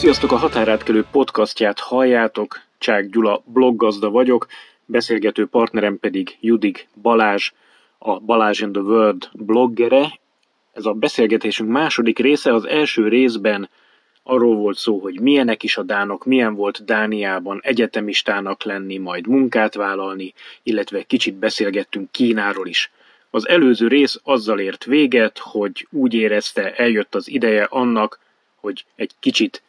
Sziasztok, a Határátkelő podcastját halljátok. Csák Gyula bloggazda vagyok, beszélgető partnerem pedig Judig Balázs, a Balázs in the World bloggere. Ez a beszélgetésünk második része, az első részben arról volt szó, hogy milyenek is a dánok, milyen volt Dániában egyetemistának lenni, majd munkát vállalni, illetve kicsit beszélgettünk Kínáról is. Az előző rész azzal ért véget, hogy úgy érezte, eljött az ideje annak, hogy egy kicsit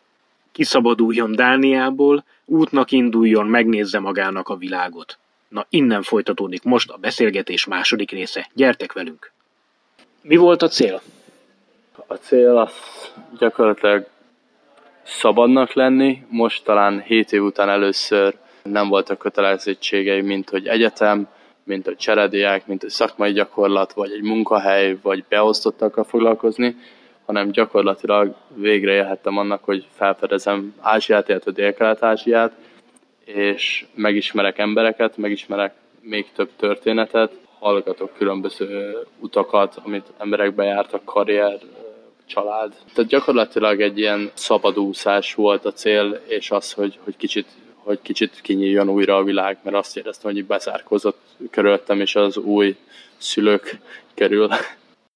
kiszabaduljon Dániából, útnak induljon, megnézze magának a világot. Na, innen folytatódik most a beszélgetés második része. Gyertek velünk! Mi volt a cél? A cél az gyakorlatilag szabadnak lenni. Most talán 7 év után először nem voltak kötelezettségei, mint hogy egyetem, mint hogy cserediák, mint hogy szakmai gyakorlat, vagy egy munkahely, vagy beosztottakkal foglalkozni, hanem gyakorlatilag végre élhettem annak, hogy felfedezem Ázsiát, illetve Dél-Kelet-Ázsiát, és megismerek embereket, megismerek még több történetet, hallgatok különböző utakat, amit emberek bejártak, karrier, család. Tehát gyakorlatilag egy ilyen szabadúszás volt a cél, és az, hogy, hogy kicsit hogy kicsit kinyíljon újra a világ, mert azt éreztem, hogy bezárkózott körülöttem, és az új szülők kerül.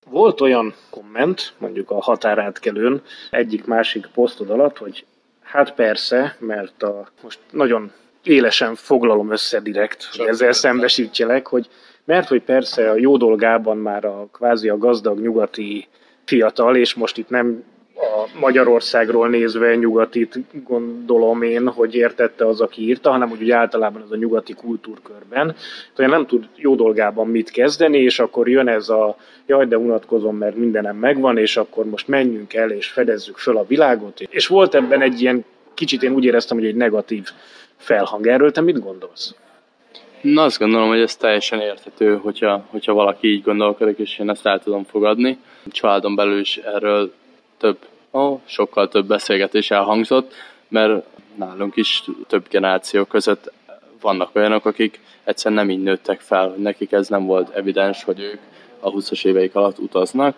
Volt olyan komment, mondjuk a határátkelőn, egyik-másik posztod alatt, hogy hát persze, mert a, most nagyon élesen foglalom össze direkt, hogy ezzel szembesítjelek, hogy mert hogy persze a jó dolgában már a kvázi a gazdag nyugati fiatal, és most itt nem Magyarországról nézve nyugatit gondolom én, hogy értette az, aki írta, hanem hogy úgy általában az a nyugati kultúrkörben, hogy nem tud jó dolgában mit kezdeni, és akkor jön ez a jaj, de unatkozom, mert mindenem megvan, és akkor most menjünk el, és fedezzük föl a világot. És volt ebben egy ilyen, kicsit én úgy éreztem, hogy egy negatív felhang. Erről te mit gondolsz? Na azt gondolom, hogy ez teljesen érthető, hogyha, hogyha valaki így gondolkodik, és én ezt el tudom fogadni. Családon belül is erről több, ó, sokkal több beszélgetés elhangzott, mert nálunk is több generáció között vannak olyanok, akik egyszerűen nem így nőttek fel, hogy nekik ez nem volt evidens, hogy ők a 20-as éveik alatt utaznak,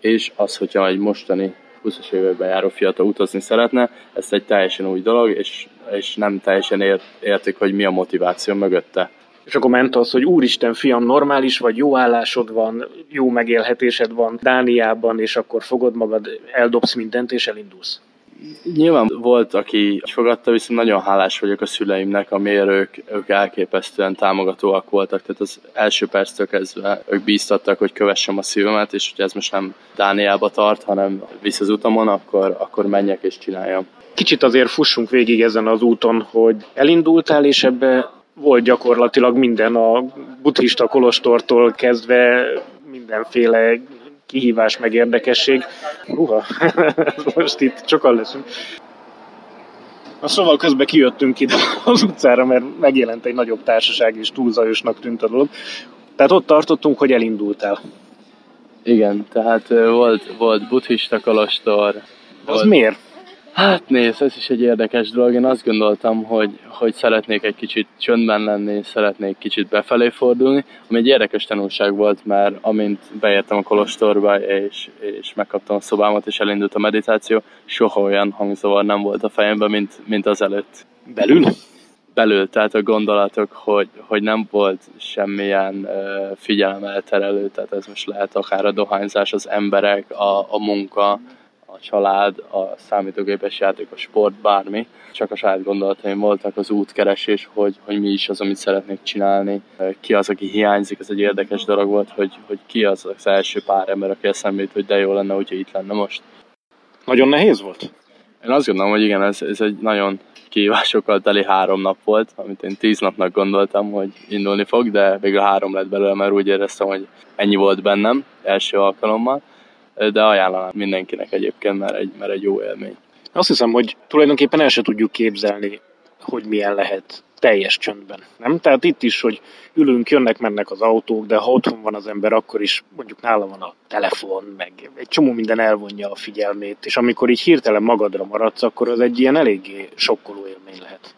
és az, hogyha egy mostani 20-as években járó fiatal utazni szeretne, ez egy teljesen új dolog, és, és nem teljesen ért, értik, hogy mi a motiváció mögötte. És akkor ment az, hogy úristen, fiam, normális vagy, jó állásod van, jó megélhetésed van Dániában, és akkor fogod magad, eldobsz mindent, és elindulsz. Nyilván volt, aki fogadta, viszont nagyon hálás vagyok a szüleimnek, amiért ők, ők elképesztően támogatóak voltak. Tehát az első perctől kezdve ők bíztattak, hogy kövessem a szívemet, és hogy ez most nem Dániába tart, hanem visz az utamon, akkor, akkor menjek és csináljam. Kicsit azért fussunk végig ezen az úton, hogy elindultál, és ebbe volt gyakorlatilag minden a buddhista kolostortól kezdve mindenféle kihívás meg érdekesség. Uha, most itt sokan leszünk. Na szóval közben kijöttünk ide az utcára, mert megjelent egy nagyobb társaság, és túl zajosnak tűnt a dolog. Tehát ott tartottunk, hogy elindultál. Igen, tehát volt, volt buddhista kolostor. Az volt... miért? Hát nézd, ez is egy érdekes dolog. Én azt gondoltam, hogy, hogy szeretnék egy kicsit csöndben lenni, szeretnék kicsit befelé fordulni, ami egy érdekes tanulság volt, mert amint beértem a kolostorba, és, és megkaptam a szobámat, és elindult a meditáció, soha olyan hangzavar nem volt a fejemben, mint, mint az előtt. Belül? Belül, tehát a gondolatok, hogy, hogy nem volt semmilyen uh, figyelemelterelő, tehát ez most lehet akár a dohányzás, az emberek, a, a munka, a család, a számítógépes játék, a sport, bármi. Csak a saját gondolataim voltak az útkeresés, hogy, hogy mi is az, amit szeretnék csinálni. Ki az, aki hiányzik, ez egy érdekes dolog volt, hogy, hogy ki az az első pár ember, aki eszembe jut, hogy de jó lenne, hogyha itt lenne most. Nagyon nehéz volt? Én azt gondolom, hogy igen, ez, ez egy nagyon kihívásokkal teli három nap volt, amit én tíz napnak gondoltam, hogy indulni fog, de végül három lett belőle, mert úgy éreztem, hogy ennyi volt bennem első alkalommal de ajánlanám mindenkinek egyébként, mert egy, mert egy jó élmény. Azt hiszem, hogy tulajdonképpen el se tudjuk képzelni, hogy milyen lehet teljes csöndben. Nem? Tehát itt is, hogy ülünk, jönnek, mennek az autók, de ha otthon van az ember, akkor is mondjuk nála van a telefon, meg egy csomó minden elvonja a figyelmét, és amikor így hirtelen magadra maradsz, akkor az egy ilyen eléggé sokkoló élmény lehet.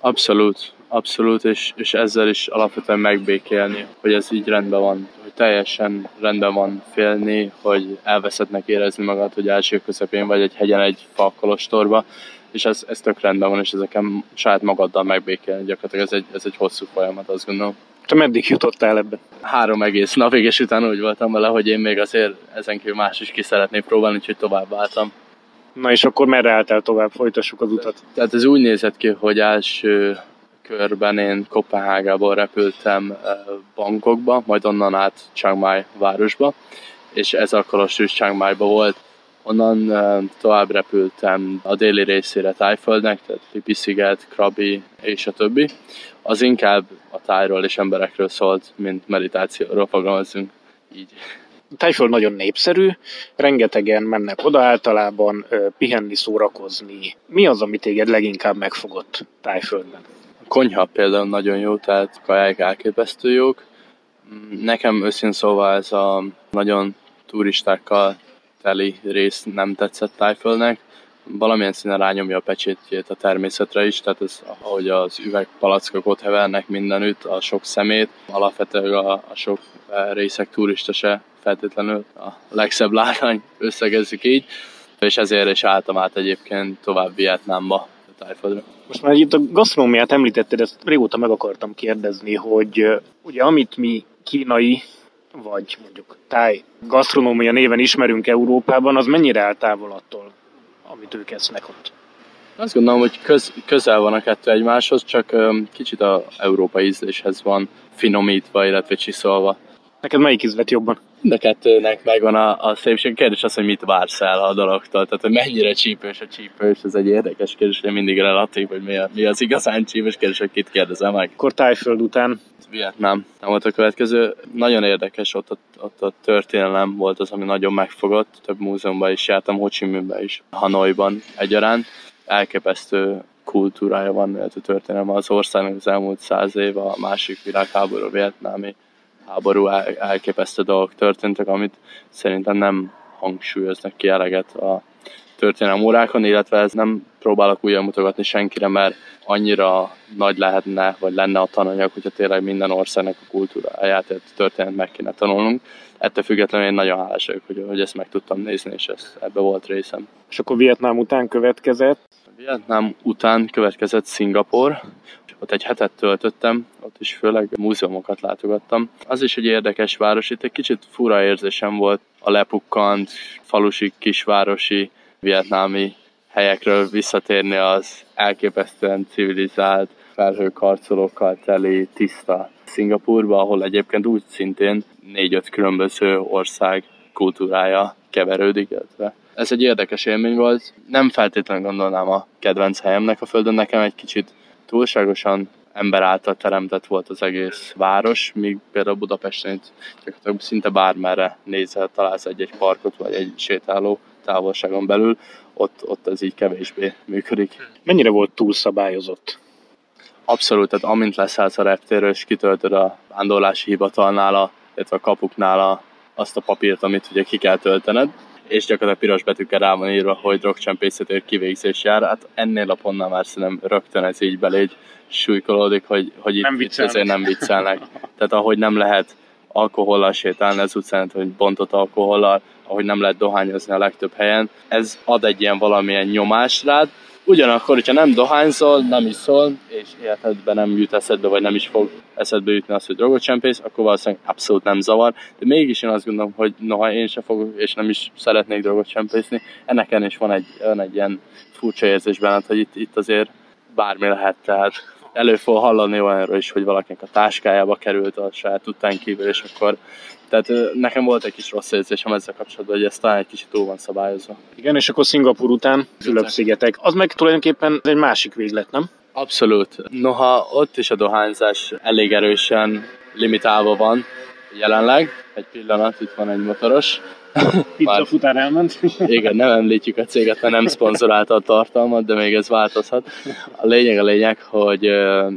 Abszolút, abszolút, és, és ezzel is alapvetően megbékélni, hogy ez így rendben van, hogy teljesen rendben van félni, hogy elveszettnek érezni magad, hogy első közepén vagy egy hegyen egy falkolostorba, és ez, ez tök rendben van, és ezeken saját magaddal megbékélni gyakorlatilag, ez egy, ez egy hosszú folyamat, azt gondolom. Te meddig jutottál ebbe? Három egész napig, és utána úgy voltam vele, hogy én még azért ezen kívül más is ki szeretnék próbálni, úgyhogy tovább váltam. Na és akkor merre álltál tovább? Folytassuk az utat. Tehát ez úgy nézett ki, hogy első körben én Kopenhágából repültem Bangkokba, majd onnan át Chiang Mai városba, és ez a kolostus Chiang Mai-ba volt. Onnan tovább repültem a déli részére Tájföldnek, tehát Lipi-sziget, Krabi és a többi. Az inkább a tájról és emberekről szólt, mint meditációról fogalmazunk így. Tájföld nagyon népszerű, rengetegen mennek oda általában pihenni, szórakozni. Mi az, ami téged leginkább megfogott Tájföldben? Konyha például nagyon jó, tehát kaják elképesztő jók. Nekem őszintén szóval ez a nagyon turistákkal teli rész nem tetszett Tájföldnek. Valamilyen színen rányomja a pecsétjét a természetre is, tehát ez, ahogy az üvegpalackok ott hevernek mindenütt, a sok szemét, alapvetően a, a sok részek turista se feltétlenül a legszebb látvány, összegezzük így, és ezért is álltam át egyébként tovább Vietnámba, tájföldre. Most már itt a gasztronómiát említetted, ezt régóta meg akartam kérdezni, hogy ugye amit mi kínai, vagy mondjuk táj gasztronómia néven ismerünk Európában, az mennyire áll távol attól, amit ők esznek ott? Azt gondolom, hogy köz, közel van a kettő egymáshoz, csak um, kicsit a európai ízléshez van finomítva, illetve csiszolva. Neked melyik ízlet jobban? A kettőnek megvan a, a szépség. Kérdés az, hogy mit vársz el a dologtól. Tehát, hogy mennyire csípős a csípős, ez egy érdekes kérdés, hogy mindig relatív, hogy mi, a, mi az igazán csípős kérdés, hogy kit kérdezel meg. Akkor Tájföld után? Vietnám nem volt a következő. Nagyon érdekes, ott, ott, ott a történelem volt az, ami nagyon megfogott. Több múzeumban is jártam, Ho Chi Minhben is, Hanoiban egyaránt. Elképesztő kultúrája van, illetve történelme az országnak az elmúlt száz év, a másik világháború, a vietnámi háború elképesztő dolgok történtek, amit szerintem nem hangsúlyoznak ki eleget a történelmi órákon, illetve ez nem próbálok újra mutogatni senkire, mert annyira nagy lehetne, vagy lenne a tananyag, hogyha tényleg minden országnak a kultúráját, a történet meg kéne tanulnunk. Ettől függetlenül én nagyon hálás vagyok, hogy, hogy ezt meg tudtam nézni, és ez, ebbe volt részem. És akkor Vietnám után következett? Vietnám után következett Szingapur, ott egy hetet töltöttem, ott is főleg múzeumokat látogattam. Az is egy érdekes város, itt egy kicsit fura érzésem volt a lepukkant, falusi, kisvárosi, vietnámi helyekről visszatérni az elképesztően civilizált, felhőkarcolókkal teli, tiszta Szingapurba, ahol egyébként úgy szintén négy-öt különböző ország kultúrája keverődik, illetve ez egy érdekes élmény volt. Nem feltétlenül gondolnám a kedvenc helyemnek a földön, nekem egy kicsit túlságosan ember által teremtett volt az egész város, míg például Budapesten itt gyakorlatilag szinte bármerre nézel, találsz egy-egy parkot, vagy egy sétáló távolságon belül, ott, ott ez így kevésbé működik. Mennyire volt túlszabályozott? Abszolút, tehát amint leszállsz a reptérről, és kitöltöd a vándorlási hivatalnál, a, illetve a kapuknál a, azt a papírt, amit ugye ki kell töltened, és gyakorlatilag piros betűkkel rá van írva, hogy drogcsempészetért kivégzés jár. Hát ennél a pontnál már szerintem rögtön ez így belégy súlykolódik, hogy, hogy itt, itt ezért nem viccelnek. Tehát ahogy nem lehet alkohollal sétálni az utcán, hogy bontott alkohollal, ahogy nem lehet dohányozni a legtöbb helyen. Ez ad egy ilyen valamilyen nyomást rád, Ugyanakkor, hogyha nem dohányzol, nem iszol, és életedben nem jut eszedbe, vagy nem is fog eszedbe jutni az, hogy drogot csempész, akkor valószínűleg abszolút nem zavar. De mégis én azt gondolom, hogy noha én sem fogok, és nem is szeretnék drogot csempészni, ennek is van egy, van egy ilyen furcsa érzés benned, hogy itt, itt azért bármi lehet, tehát elő fog hallani olyanról is, hogy valakinek a táskájába került a saját után kívül, és akkor tehát nekem volt egy kis rossz érzésem ezzel kapcsolatban, hogy ez talán egy kicsit túl van szabályozva. Igen, és akkor Szingapur után Fülöp-szigetek. Az meg tulajdonképpen egy másik véglet, nem? Abszolút. Noha ott is a dohányzás elég erősen limitálva van jelenleg. Egy pillanat, itt van egy motoros. Pizza futár elment. Igen, nem említjük a céget, mert nem szponzorálta a tartalmat, de még ez változhat. A lényeg a lényeg, hogy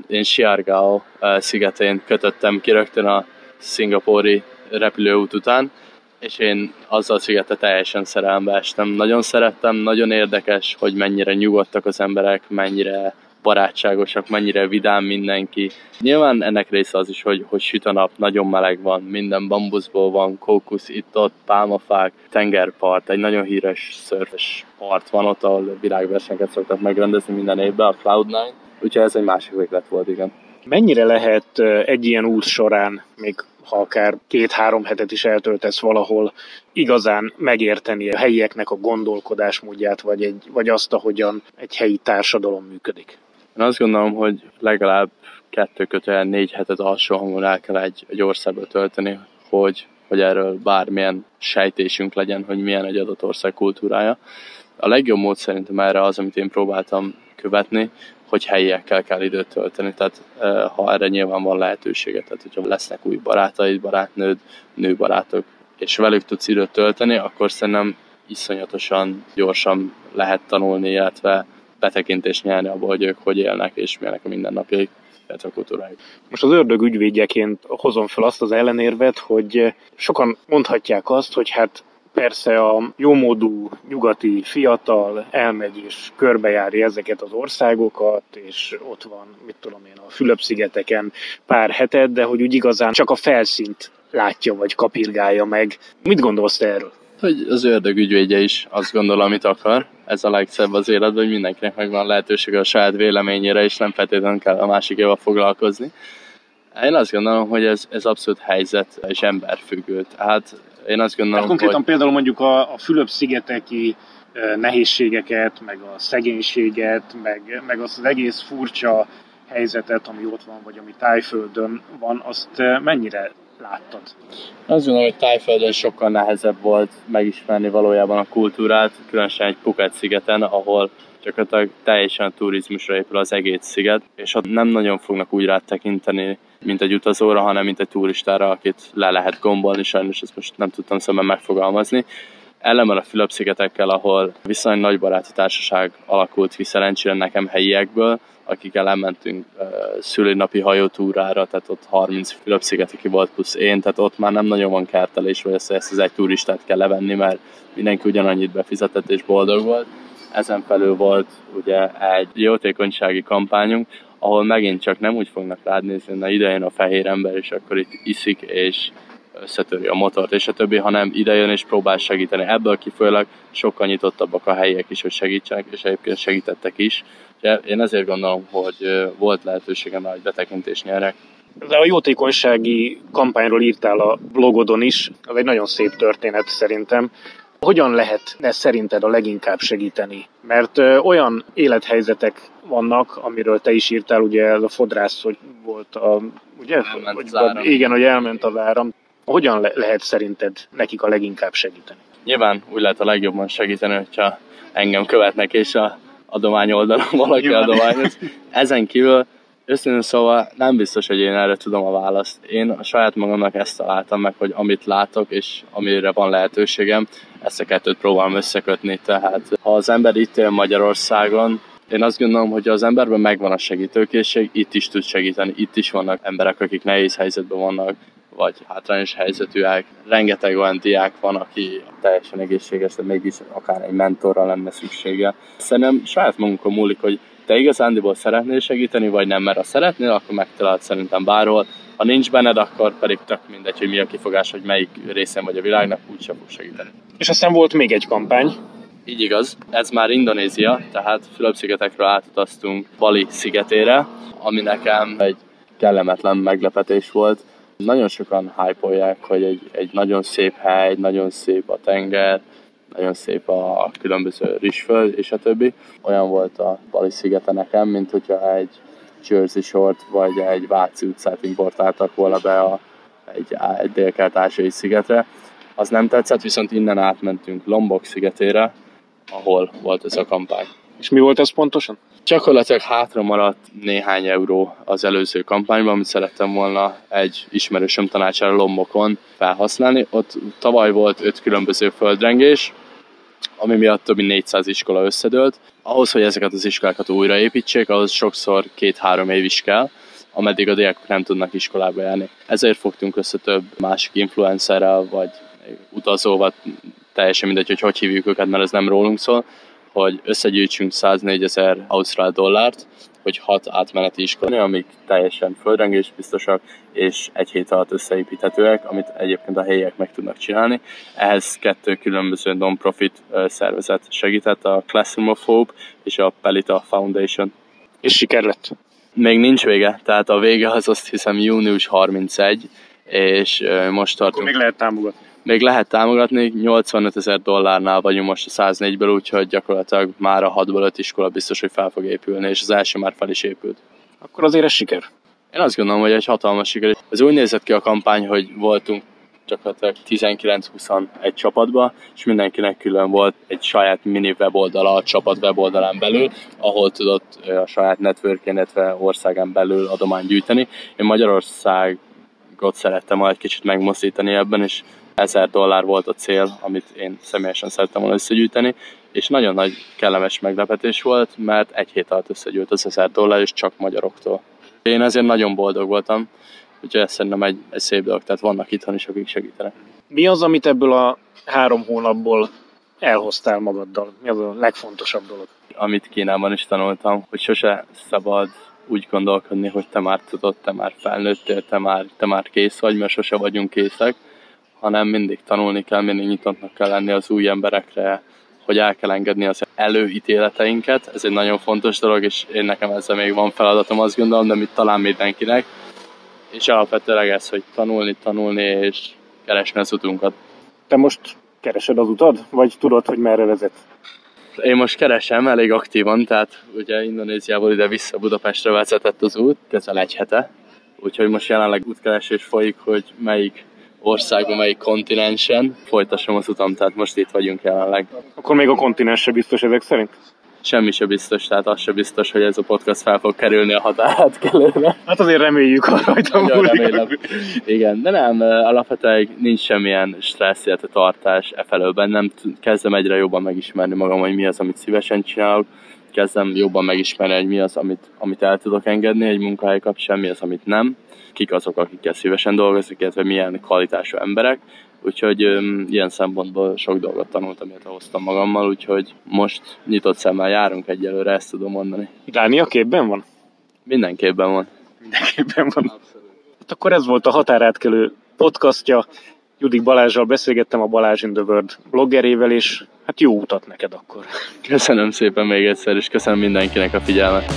én Siargao szigetén kötöttem ki rögtön a szingapúri repülőút után, és én azzal a szigetet teljesen szerelme estem. Nagyon szerettem, nagyon érdekes, hogy mennyire nyugodtak az emberek, mennyire barátságosak, mennyire vidám mindenki. Nyilván ennek része az is, hogy, hogy süt a nap, nagyon meleg van, minden bambuszból van, kókusz itt-ott, pálmafák, tengerpart, egy nagyon híres szörfes part van ott, ahol világversenyeket szoktak megrendezni minden évben, a Cloud9, úgyhogy ez egy másik véglet volt, igen. Mennyire lehet egy ilyen út során, még ha akár két-három hetet is eltöltesz valahol, igazán megérteni a helyieknek a gondolkodásmódját, vagy, egy, vagy azt, ahogyan egy helyi társadalom működik? Én azt gondolom, hogy legalább kettő kötően négy hetet alsó hangon el kell egy, egy országba tölteni, hogy, hogy erről bármilyen sejtésünk legyen, hogy milyen egy adott ország kultúrája. A legjobb mód szerintem erre az, amit én próbáltam követni, hogy helyiekkel kell időt tölteni, tehát ha erre nyilván van lehetősége, tehát hogyha lesznek új barátaid, barátnőd, nőbarátok, és velük tudsz időt tölteni, akkor szerintem iszonyatosan gyorsan lehet tanulni, illetve betekintést nyerni abból, hogy ők hogy élnek, és milyenek a mindennapjaik, illetve a kultúrájuk. Most az ördög ügyvédjeként hozom fel azt az ellenérvet, hogy sokan mondhatják azt, hogy hát Persze a jómódú nyugati fiatal elmegy és körbejárja ezeket az országokat, és ott van, mit tudom én, a Fülöp-szigeteken pár hetet, de hogy úgy igazán csak a felszínt látja vagy kapirgálja meg. Mit gondolsz erről? Hogy az ördög ügyvédje is azt gondol, amit akar. Ez a legszebb az életben, hogy mindenkinek megvan lehetősége a saját véleményére, és nem feltétlenül kell a másikéval foglalkozni. Én azt gondolom, hogy ez, ez abszolút helyzet és emberfüggő. Tehát én azt gondolom, Tehát konkrétan hogy... például mondjuk a, a Fülöp-szigeteki nehézségeket, meg a szegénységet, meg, meg azt az egész furcsa helyzetet, ami ott van, vagy ami Tájföldön van, azt mennyire láttad? Azt gondolom, hogy Tájföldön sokkal nehezebb volt megismerni valójában a kultúrát, különösen egy Phuket szigeten, ahol gyakorlatilag teljesen turizmusra épül az egész sziget, és ott nem nagyon fognak úgy rá tekinteni, mint egy utazóra, hanem mint egy turistára, akit le lehet gombolni, sajnos ezt most nem tudtam szemben megfogalmazni. Ellenben a Fülöp-szigetekkel, ahol viszonylag nagy baráti társaság alakult ki szerencsére nekem helyiekből, akikkel elmentünk uh, szülinapi hajótúrára, tehát ott 30 Fülöp-szigeteki volt plusz én, tehát ott már nem nagyon van kártelés, hogy ezt, ezt az egy turistát kell levenni, mert mindenki ugyanannyit befizetett és boldog volt. Ezen felül volt ugye egy jótékonysági kampányunk, ahol megint csak nem úgy fognak rád nézni, hogy idejön a fehér ember, és akkor itt iszik, és összetöri a motort, és a többi, hanem idejön és próbál segíteni. Ebből kifolyólag sokkal nyitottabbak a helyiek is, hogy segítsek, és egyébként segítettek is. Én ezért gondolom, hogy volt lehetőségem hogy betekintést nyerek. De a jótékonysági kampányról írtál a blogodon is, az egy nagyon szép történet szerintem. Hogyan lehetne szerinted a leginkább segíteni? Mert olyan élethelyzetek vannak, amiről te is írtál, ugye ez a fodrász, hogy volt a... Ugye? Elment hogy, az áram. Igen, hogy elment az áram. Hogyan le- lehet szerinted nekik a leginkább segíteni? Nyilván úgy lehet a legjobban segíteni, hogyha engem követnek, és a adomány oldalon valaki adományoz. Ezen kívül Őszintén szóval nem biztos, hogy én erre tudom a választ. Én a saját magamnak ezt találtam meg, hogy amit látok, és amire van lehetőségem, ezt a kettőt próbálom összekötni. Tehát ha az ember itt él Magyarországon, én azt gondolom, hogy az emberben megvan a segítőkészség, itt is tud segíteni, itt is vannak emberek, akik nehéz helyzetben vannak, vagy hátrányos helyzetűek. Rengeteg olyan diák van, aki teljesen egészséges, de mégis akár egy mentorra lenne szüksége. Szerintem saját magunkon múlik, hogy te igazándiból szeretnél segíteni, vagy nem, mert ha szeretnél, akkor megtalálod szerintem bárhol. Ha nincs benned, akkor pedig tök mindegy, hogy mi a kifogás, hogy melyik részen vagy a világnak, úgysem fog segíteni. És aztán volt még egy kampány. Így igaz, ez már Indonézia, tehát Fülöp-szigetekről átutaztunk Bali szigetére, ami nekem egy kellemetlen meglepetés volt. Nagyon sokan hype hogy egy, egy nagyon szép hely, nagyon szép a tenger, nagyon szép a különböző rizsföld és a többi. Olyan volt a Bali szigete nekem, mint hogyha egy Jersey Short vagy egy Váci utcát importáltak volna be a, egy, egy dél-kelet-ázsiai szigetre. Az nem tetszett, viszont innen átmentünk Lombok szigetére, ahol volt ez a kampány. És mi volt ez pontosan? Gyakorlatilag hátra maradt néhány euró az előző kampányban, amit szerettem volna egy ismerősöm tanácsára Lombokon felhasználni. Ott tavaly volt öt különböző földrengés, ami miatt több mint 400 iskola összedőlt. Ahhoz, hogy ezeket az iskolákat újraépítsék, ahhoz sokszor két-három év is kell, ameddig a diákok nem tudnak iskolába járni. Ezért fogtunk össze több másik influencerrel, vagy utazóval, teljesen mindegy, hogy hogy hívjuk őket, mert ez nem rólunk szól, hogy összegyűjtsünk 104 ezer ausztrál dollárt, hogy hat átmeneti iskola, amik teljesen földrengés biztosak, és egy hét alatt összeépíthetőek, amit egyébként a helyiek meg tudnak csinálni. Ehhez kettő különböző non-profit szervezet segített, a Classroom of Hope és a Pelita Foundation. És siker lett? Még nincs vége, tehát a vége az azt hiszem június 31, és most tartunk. Akkor még lehet támogatni. Még lehet támogatni, 85 ezer dollárnál vagyunk most a 104-ből, úgyhogy gyakorlatilag már a 6-ból 5 iskola biztos, hogy fel fog épülni, és az első már fel is épült. Akkor azért ez siker. Én azt gondolom, hogy egy hatalmas siker. Ez úgy nézett ki a kampány, hogy voltunk gyakorlatilag 19-20 egy csapatba, és mindenkinek külön volt egy saját mini weboldala a csapat weboldalán belül, ahol tudott a saját network illetve országán belül adományt gyűjteni. Én Magyarországot szerettem majd kicsit megmozdítani ebben, és 1000 dollár volt a cél, amit én személyesen szerettem volna összegyűjteni, és nagyon nagy kellemes meglepetés volt, mert egy hét alatt összegyűjt az 1000 dollár, és csak magyaroktól. Én ezért nagyon boldog voltam, úgyhogy ez szerintem egy, egy szép dolog, tehát vannak itthon is, akik segítenek. Mi az, amit ebből a három hónapból elhoztál magaddal? Mi az a legfontosabb dolog? Amit Kínában is tanultam, hogy sose szabad úgy gondolkodni, hogy te már tudod, te már felnőttél, te már, te már kész vagy, mert sose vagyunk készek, hanem mindig tanulni kell, mindig nyitottnak kell lenni az új emberekre, hogy el kell engedni az előítéleteinket. Ez egy nagyon fontos dolog, és én nekem ezzel még van feladatom, azt gondolom, de mit talán mindenkinek. És alapvetően ez, hogy tanulni, tanulni, és keresni az utunkat. Te most keresed az utad, vagy tudod, hogy merre vezet? Én most keresem elég aktívan, tehát ugye Indonéziából ide-vissza Budapestre vezetett az út, közel egy hete. Úgyhogy most jelenleg útkeresés folyik, hogy melyik országban, melyik kontinensen folytassam az utam, tehát most itt vagyunk jelenleg. Akkor még a kontinens se biztos ezek szerint? Semmi se biztos, tehát az se biztos, hogy ez a podcast fel fog kerülni a határátkelőre. Hát azért reméljük arra, hogy remélem. Igen, de nem, alapvetően nincs semmilyen stressz, illetve tartás e felől bennem. Kezdem egyre jobban megismerni magam, hogy mi az, amit szívesen csinálok. Kezdem jobban megismerni, hogy mi az, amit, amit el tudok engedni egy munkahely kapcsán, mi az, amit nem kik azok, akikkel szívesen dolgozik, illetve milyen kvalitású emberek. Úgyhogy um, ilyen szempontból sok dolgot tanultam, illetve hoztam magammal, úgyhogy most nyitott szemmel járunk egyelőre, ezt tudom mondani. Dánia képben van? Mindenképpen van. Mindenképpen van. Hát akkor ez volt a határátkelő podcastja. Judik Balázsral beszélgettem a Balázs in the World bloggerével, és hát jó utat neked akkor. Köszönöm szépen még egyszer, és köszönöm mindenkinek a figyelmet.